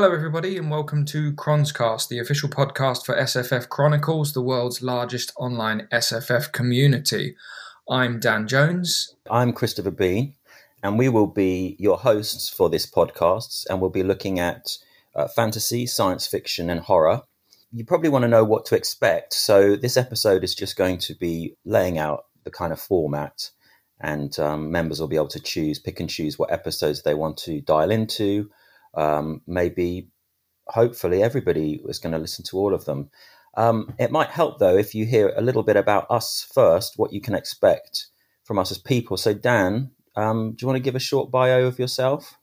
Hello, everybody, and welcome to Chronscast, the official podcast for SFF Chronicles, the world's largest online SFF community. I'm Dan Jones. I'm Christopher Bean, and we will be your hosts for this podcast, and we'll be looking at uh, fantasy, science fiction, and horror. You probably want to know what to expect, so this episode is just going to be laying out the kind of format and um, members will be able to choose, pick and choose what episodes they want to dial into. Um, maybe, hopefully, everybody is going to listen to all of them. Um, it might help though if you hear a little bit about us first, what you can expect from us as people. So, Dan, um, do you want to give a short bio of yourself?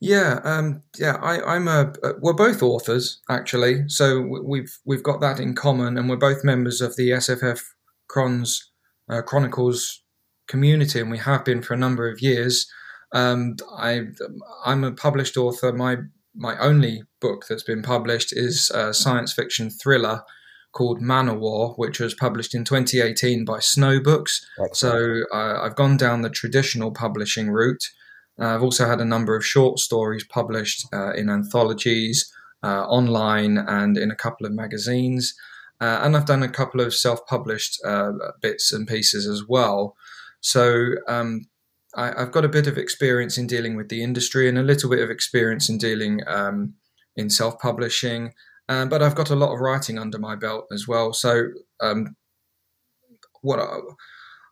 Yeah, um, yeah. I, am a. We're both authors, actually. So we've we've got that in common, and we're both members of the SFF Chrons uh, Chronicles community, and we have been for a number of years. Um, I, I'm a published author. My my only book that's been published is a science fiction thriller called Manowar, which was published in 2018 by Snowbooks. Excellent. So uh, I've gone down the traditional publishing route. Uh, I've also had a number of short stories published uh, in anthologies, uh, online, and in a couple of magazines. Uh, and I've done a couple of self published uh, bits and pieces as well. So um, I, have got a bit of experience in dealing with the industry and a little bit of experience in dealing um, in self publishing. Um, but I've got a lot of writing under my belt as well. So um, what I'll,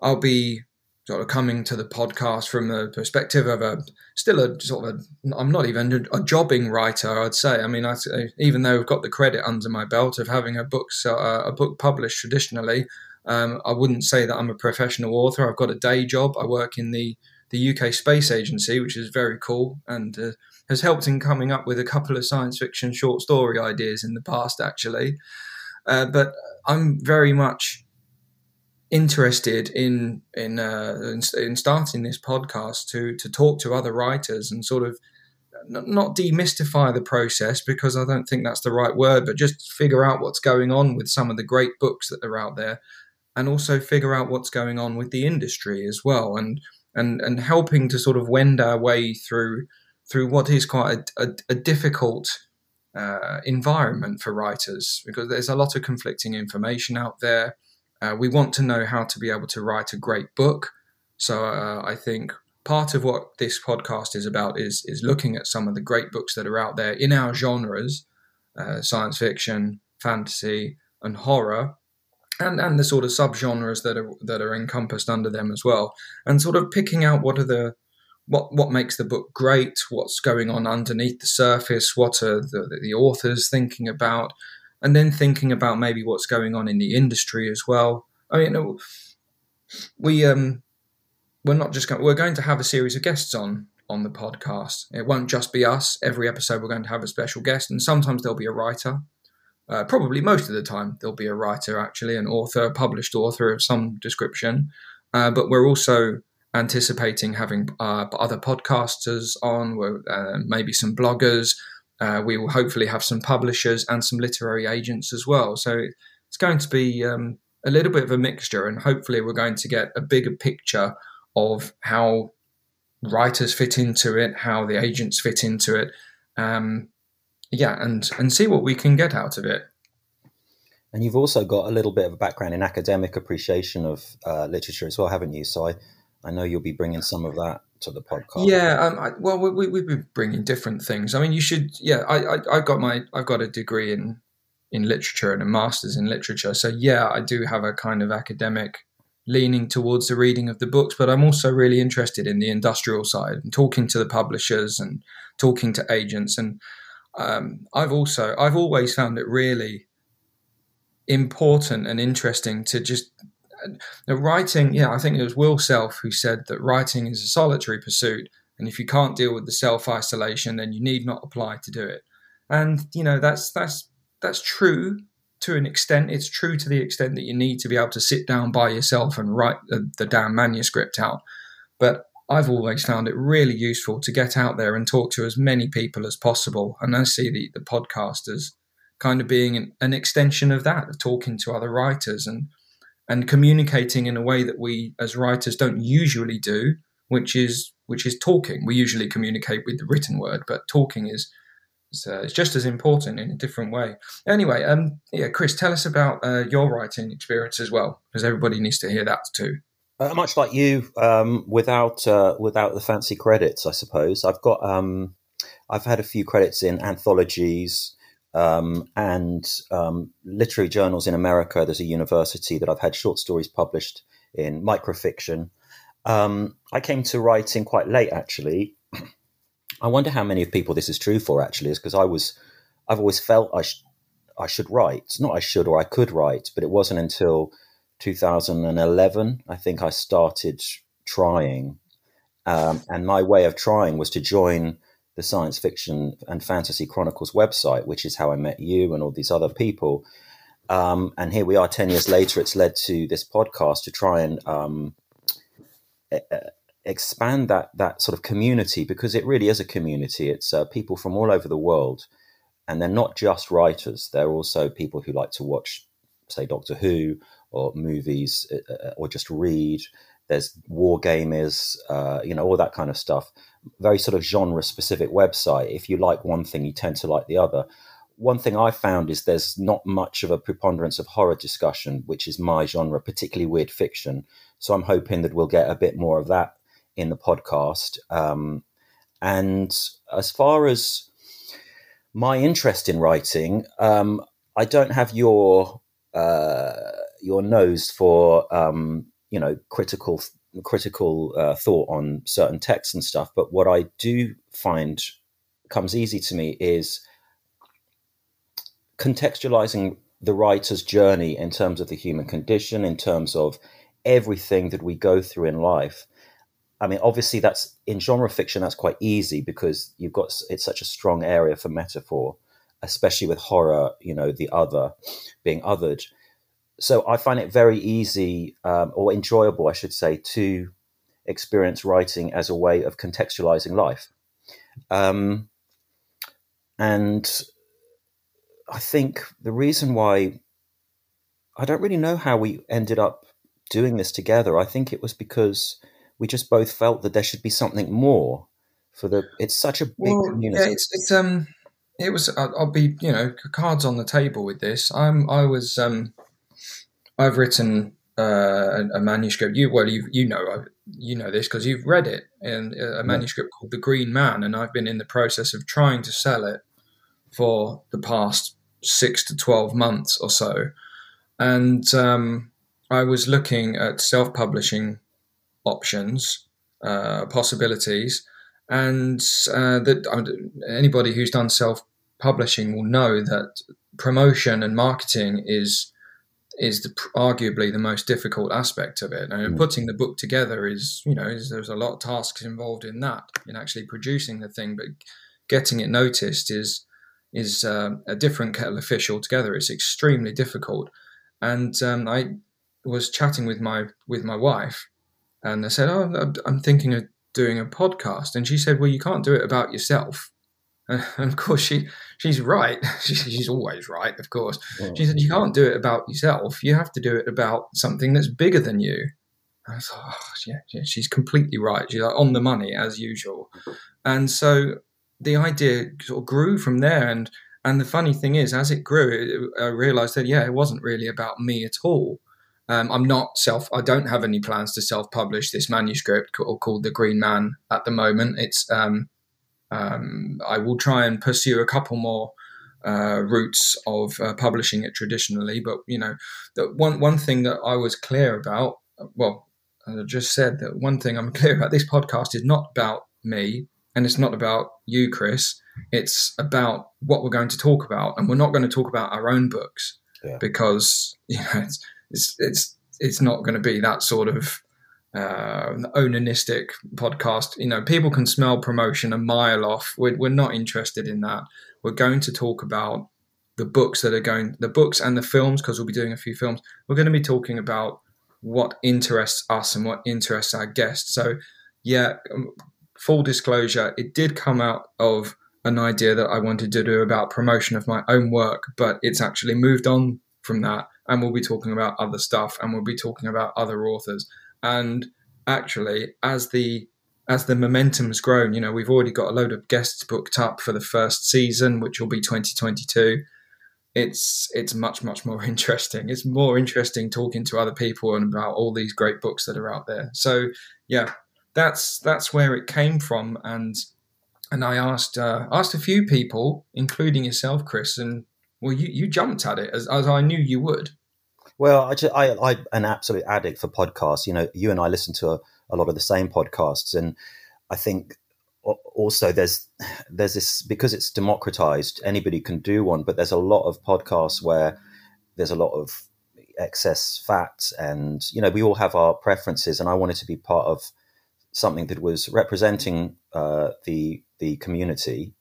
I'll, be sort of coming to the podcast from the perspective of a still a sort of a I'm not even a, jobbing writer. I'd say. I mean, I, even though I've got the credit under my belt of having a book uh, a book published traditionally, um, I wouldn't say that I'm a professional author. I've got a day job. I work in the the UK Space Agency, which is very cool and uh, has helped in coming up with a couple of science fiction short story ideas in the past, actually. Uh, but I'm very much interested in in, uh, in, in starting this podcast to to talk to other writers and sort of not demystify the process because I don't think that's the right word, but just figure out what's going on with some of the great books that are out there and also figure out what's going on with the industry as well and and and helping to sort of wend our way through through what is quite a, a, a difficult uh, environment for writers because there's a lot of conflicting information out there. Uh, we want to know how to be able to write a great book. So uh, I think part of what this podcast is about is is looking at some of the great books that are out there in our genres, uh, science fiction, fantasy, and horror, and and the sort of subgenres that are that are encompassed under them as well, and sort of picking out what are the what what makes the book great, what's going on underneath the surface, what are the, the authors thinking about, and then thinking about maybe what's going on in the industry as well. I mean, we um we're not just going, we're going to have a series of guests on on the podcast. It won't just be us. Every episode we're going to have a special guest, and sometimes there'll be a writer. Uh, probably most of the time, there'll be a writer, actually, an author, a published author of some description. Uh, but we're also anticipating having uh, other podcasters on, uh, maybe some bloggers. Uh, we will hopefully have some publishers and some literary agents as well. So it's going to be um, a little bit of a mixture, and hopefully, we're going to get a bigger picture of how writers fit into it, how the agents fit into it. Um, yeah, and and see what we can get out of it. And you've also got a little bit of a background in academic appreciation of uh, literature as well, haven't you? So I, I know you'll be bringing some of that to the podcast. Yeah, um, I, well, we, we've been bringing different things. I mean, you should. Yeah, I, I, I got my, I've got a degree in in literature and a master's in literature. So yeah, I do have a kind of academic leaning towards the reading of the books, but I'm also really interested in the industrial side and talking to the publishers and talking to agents and um, I've also I've always found it really important and interesting to just uh, writing. Yeah, I think it was Will Self who said that writing is a solitary pursuit, and if you can't deal with the self isolation, then you need not apply to do it. And you know that's that's that's true to an extent. It's true to the extent that you need to be able to sit down by yourself and write the, the damn manuscript out. But I've always found it really useful to get out there and talk to as many people as possible. And I see the, the podcast as kind of being an, an extension of that, of talking to other writers and and communicating in a way that we as writers don't usually do, which is which is talking. We usually communicate with the written word, but talking is it's, uh, just as important in a different way. Anyway, um, yeah, Chris, tell us about uh, your writing experience as well, because everybody needs to hear that too. Uh, much like you, um, without uh, without the fancy credits, I suppose. I've got um, I've had a few credits in anthologies um, and um, literary journals in America. There's a university that I've had short stories published in microfiction. Um, I came to writing quite late, actually. I wonder how many of people this is true for. Actually, is because I was I've always felt I sh- I should write. Not I should or I could write, but it wasn't until 2011, I think I started trying. Um, and my way of trying was to join the Science Fiction and Fantasy Chronicles website, which is how I met you and all these other people. Um, and here we are 10 years later, it's led to this podcast to try and um, expand that, that sort of community because it really is a community. It's uh, people from all over the world. And they're not just writers, they're also people who like to watch, say, Doctor Who or movies uh, uh, or just read. There's war gamers, uh, you know, all that kind of stuff. Very sort of genre specific website. If you like one thing, you tend to like the other. One thing I found is there's not much of a preponderance of horror discussion, which is my genre, particularly weird fiction. So I'm hoping that we'll get a bit more of that in the podcast. Um, and as far as my interest in writing, um, I don't have your uh, your nose for um, you know critical critical uh, thought on certain texts and stuff. But what I do find comes easy to me is contextualizing the writer's journey in terms of the human condition, in terms of everything that we go through in life. I mean, obviously, that's in genre fiction. That's quite easy because you've got it's such a strong area for metaphor, especially with horror. You know, the other being othered so I find it very easy um, or enjoyable, I should say, to experience writing as a way of contextualizing life. Um, and I think the reason why I don't really know how we ended up doing this together. I think it was because we just both felt that there should be something more for the. It's such a big well, community. Yeah, it's, it's um, it was. I'll, I'll be you know cards on the table with this. I'm I was um I've written uh, a, a, manuscript. You well, you you know you know this because you've read it in a manuscript called The Green Man, and I've been in the process of trying to sell it for the past six to twelve months or so, and um, I was looking at self-publishing options, uh, possibilities, and uh, that uh, anybody who's done self-publishing will know that promotion and marketing is is the, arguably the most difficult aspect of it. And mm. putting the book together is, you know, is, there's a lot of tasks involved in that, in actually producing the thing, but getting it noticed is is um, a different kettle of fish altogether. It's extremely difficult. And um, I was chatting with my with my wife, and I said, "Oh, I'm thinking of doing a podcast," and she said, "Well, you can't do it about yourself." And of course, she she's right. she's always right, of course. She said, You can't do it about yourself. You have to do it about something that's bigger than you. I thought, oh, yeah, yeah, she's completely right. She's like on the money as usual. And so the idea sort of grew from there. And and the funny thing is, as it grew, it, I realized that, yeah, it wasn't really about me at all. Um, I'm not self. I don't have any plans to self-publish this manuscript called, called The Green Man at the moment. It's um, um, I will try and pursue a couple more uh, routes of uh, publishing it traditionally. But you know, the one one thing that I was clear about, well, I just said that one thing I'm clear about. This podcast is not about me, and it's not about you, Chris. It's about what we're going to talk about, and we're not going to talk about our own books yeah. because you know it's it's it's it's not going to be that sort of uh, onanistic podcast. You know, people can smell promotion a mile off. We're, we're not interested in that. We're going to talk about the books that are going, the books and the films, because we'll be doing a few films. We're going to be talking about what interests us and what interests our guests. So, yeah, um, full disclosure, it did come out of an idea that I wanted to do about promotion of my own work, but it's actually moved on from that. And we'll be talking about other stuff and we'll be talking about other authors and actually, as the as the momentum's grown, you know, we've already got a load of guests booked up for the first season, which will be 2022. It's it's much much more interesting. It's more interesting talking to other people and about all these great books that are out there. So yeah, that's that's where it came from, and and I asked uh, asked a few people, including yourself, Chris, and well, you, you jumped at it as, as I knew you would. Well, I, just, I, I, an absolute addict for podcasts. You know, you and I listen to a, a lot of the same podcasts, and I think also there's there's this because it's democratized. Anybody can do one, but there's a lot of podcasts where there's a lot of excess fat, and you know, we all have our preferences, and I wanted to be part of something that was representing uh, the the community,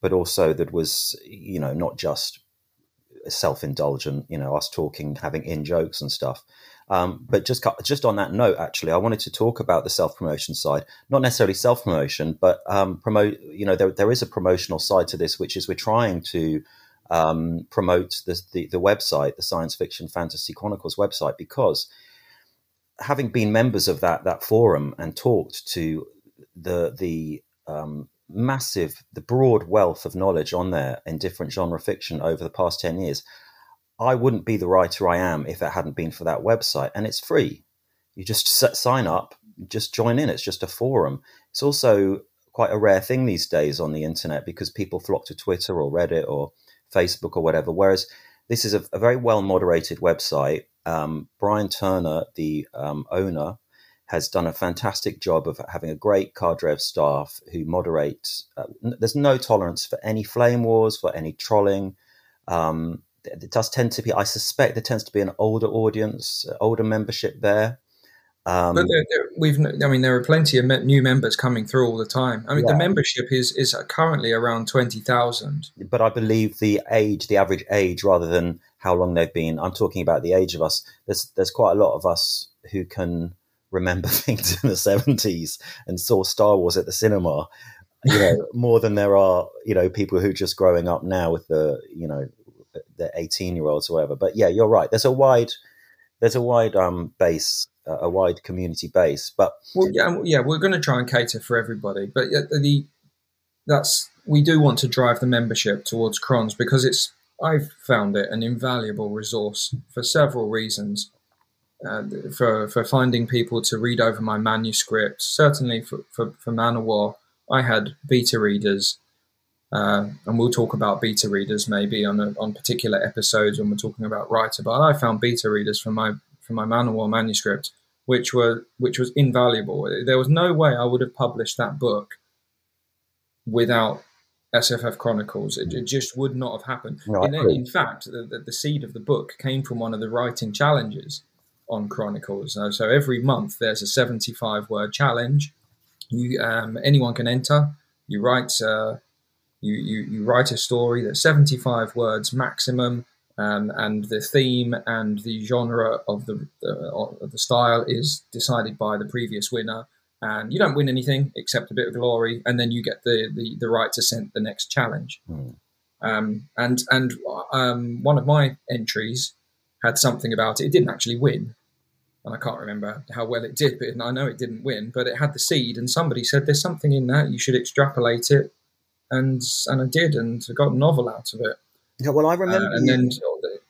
but also that was you know not just self indulgent, you know, us talking, having in jokes and stuff. Um, but just just on that note, actually, I wanted to talk about the self promotion side, not necessarily self promotion, but um, promote. You know, there there is a promotional side to this, which is we're trying to um, promote the, the, the website, the Science Fiction Fantasy Chronicles website, because having been members of that that forum and talked to the the um, massive, the broad wealth of knowledge on there in different genre fiction over the past 10 years. I wouldn't be the writer I am if it hadn't been for that website. And it's free. You just sign up, just join in. It's just a forum. It's also quite a rare thing these days on the internet because people flock to Twitter or Reddit or Facebook or whatever. Whereas this is a, a very well moderated website. Um, Brian Turner, the um, owner, has done a fantastic job of having a great cadre of staff who moderate. Uh, there's no tolerance for any flame wars, for any trolling. Um, it does tend to be, I suspect, there tends to be an older audience, uh, older membership there. Um, but there, there, we've, I mean, there are plenty of new members coming through all the time. I mean, yeah. the membership is is currently around twenty thousand. But I believe the age, the average age, rather than how long they've been, I'm talking about the age of us. There's there's quite a lot of us who can remember things in the 70s and saw Star Wars at the cinema, you know, more than there are, you know, people who are just growing up now with the, you know, the 18 year olds or whatever. But yeah, you're right. There's a wide, there's a wide um, base, uh, a wide community base. But well, yeah, yeah, we're going to try and cater for everybody. But the that's we do want to drive the membership towards Chrons because it's I've found it an invaluable resource for several reasons uh, for for finding people to read over my manuscript. Certainly for for, for Manowar, I had beta readers, uh, and we'll talk about beta readers maybe on a, on particular episodes when we're talking about writer. But I found beta readers for my for my Manowar manuscript, which were which was invaluable. There was no way I would have published that book without SFF Chronicles. It, it, just would not have happened. No, in, in, fact, the, the, seed of the book came from one of the writing challenges on Chronicles. Uh, so every month there's a 75 word challenge. You um, anyone can enter. You write uh, you, you you write a story that's 75 words maximum, um, and the theme and the genre of the, the of the style is decided by the previous winner. And you don't win anything except a bit of glory, and then you get the the, the right to send the next challenge. Mm. Um, and and um, one of my entries had something about it. It didn't actually win, and I can't remember how well it did, but I know it didn't win. But it had the seed, and somebody said there's something in that. You should extrapolate it, and and I did, and I got a novel out of it. Yeah, well, I remember. Uh, and then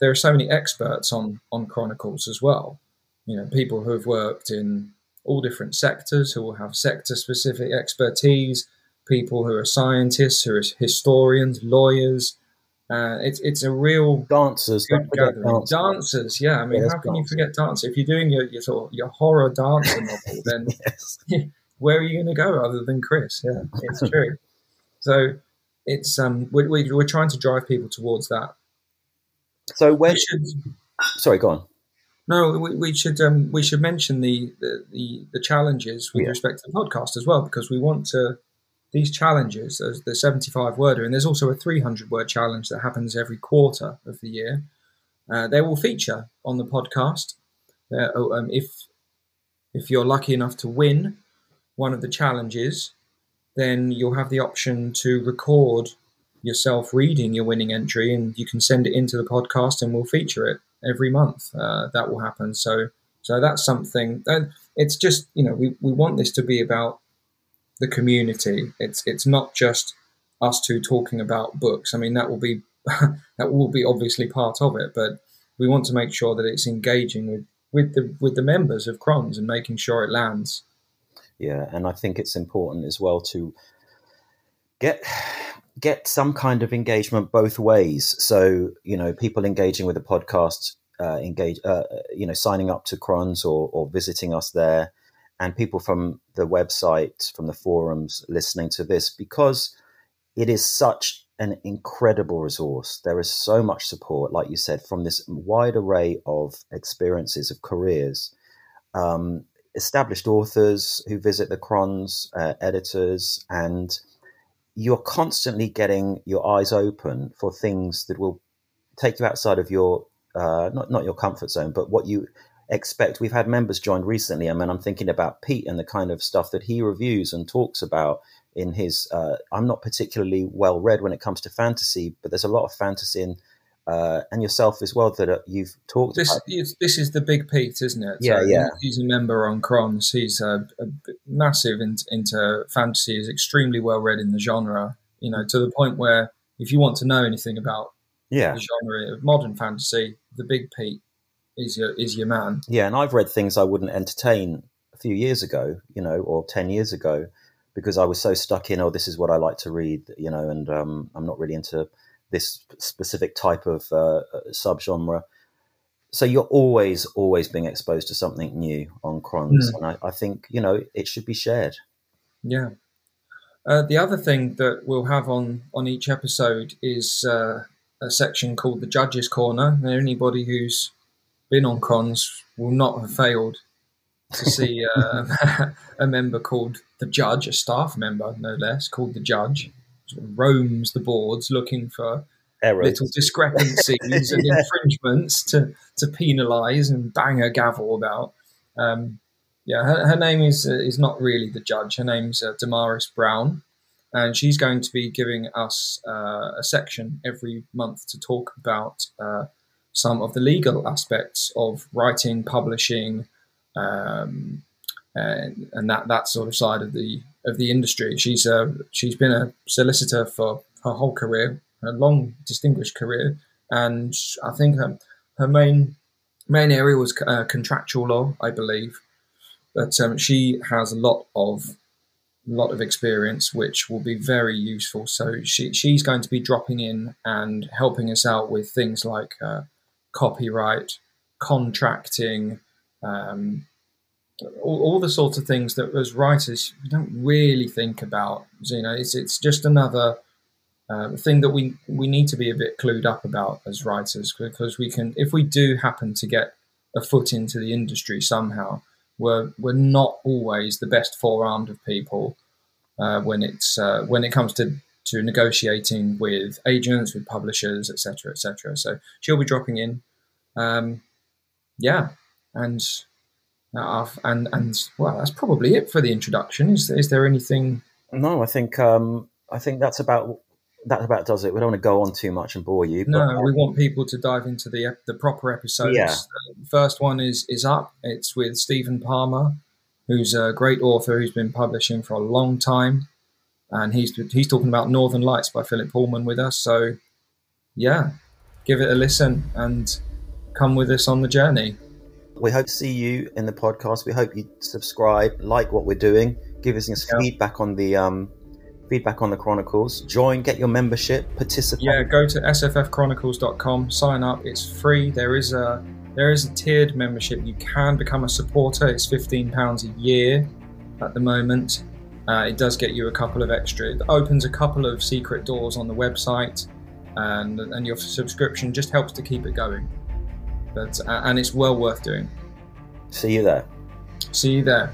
there are so many experts on on Chronicles as well. You know, people who have worked in all different sectors, who will have sector specific expertise. People who are scientists, who are historians, lawyers, uh, it's it's a real dancers. Dancers. dancers, yeah. I mean, yeah, how can dancers. you forget dancers? If you're doing your your, sort of, your horror dancer novel, then yes. where are you going to go other than Chris? Yeah, it's true. so it's um we, we, we're trying to drive people towards that. So when should, sorry, go on. No, we, we should um, we should mention the the, the, the challenges with yeah. respect to the podcast as well because we want to these challenges, there's the 75 worder, and there's also a 300 word challenge that happens every quarter of the year. Uh, they will feature on the podcast. Uh, um, if if you're lucky enough to win one of the challenges, then you'll have the option to record yourself reading your winning entry, and you can send it into the podcast, and we'll feature it every month. Uh, that will happen. So so that's something. And it's just you know we, we want this to be about the community. It's it's not just us two talking about books. I mean, that will be that will be obviously part of it, but we want to make sure that it's engaging with with the with the members of Chrons and making sure it lands. Yeah, and I think it's important as well to get get some kind of engagement both ways. So you know, people engaging with the podcast, uh, engage, uh, you know, signing up to Chrons or, or visiting us there, and people from the website, from the forums, listening to this because it is such an incredible resource. There is so much support, like you said, from this wide array of experiences, of careers, um, established authors who visit the Chrons, uh, editors, and you're constantly getting your eyes open for things that will take you outside of your uh, not not your comfort zone, but what you expect. We've had members join recently. I mean, I'm thinking about Pete and the kind of stuff that he reviews and talks about in his. Uh, I'm not particularly well read when it comes to fantasy, but there's a lot of fantasy in. Uh, and yourself as well that uh, you've talked this about. is this is the big Pete, isn't it? Yeah, yeah. He's a member on Chrons. He's a, a massive in, into fantasy. Is extremely well read in the genre. You know, to the point where if you want to know anything about yeah. the genre of modern fantasy, the big Pete is your is your man. Yeah, and I've read things I wouldn't entertain a few years ago, you know, or ten years ago, because I was so stuck in, oh, this is what I like to read, you know, and um, I'm not really into this specific type of uh, subgenre. So you're always, always being exposed to something new on Chrons, mm. and I, I, think you know it should be shared. Yeah. Uh, the other thing that we'll have on on each episode is uh, a section called the Judges Corner. And anybody who's been on Chrons will not have failed to see uh, a member called the Judge, a staff member no less, called the Judge, sort of roams the boards looking for Errors. little discrepancies yeah. and infringements to, to penalise and bang a gavel about. Um, yeah, her, her, name is uh, is not really the judge. Her name's uh, Damaris Brown, and she's going to be giving us uh, a section every month to talk about uh, some of the legal aspects of writing, publishing, um, and, and that that sort of side of the of the industry. She's a, uh, she's been a solicitor for her whole career, a long distinguished career, and I think her, her main main area was uh, contractual law, I believe. But um, she has a lot of lot of experience, which will be very useful. So she she's going to be dropping in and helping us out with things like uh, copyright, contracting. Um, all, all, the sorts of things that as writers we don't really think about. You know, it's it's just another uh, thing that we we need to be a bit clued up about as writers because we can if we do happen to get a foot into the industry somehow, we're we're not always the best forearmed of people uh, when it's uh, when it comes to to negotiating with agents, with publishers, etc., etc. So she'll be dropping in. Um, yeah, and uh, and and well, that's probably it for the introduction. Is is there anything? No, I think um, I think that's about that about does it. We don't want to go on too much and bore you. No, but, we want people to dive into the the proper episodes. Yeah. The first one is is up. It's with Stephen Palmer, who's a great author who's been publishing for a long time, and he's he's talking about Northern Lights by Philip Pullman with us. So, yeah, give it a listen and come with us on the journey. We hope to see you in the podcast. We hope you subscribe, like what we're doing, give us yeah. feedback on the um, feedback on the Chronicles. Join, get your membership, participate. Yeah, go to sffchronicles.com, sign up. It's free. There is a there is a tiered membership. You can become a supporter. It's fifteen pounds a year at the moment. Uh, it does get you a couple of extra. It opens a couple of secret doors on the website, and and your subscription just helps to keep it going. But uh, and it's well worth doing. See you there. See you there.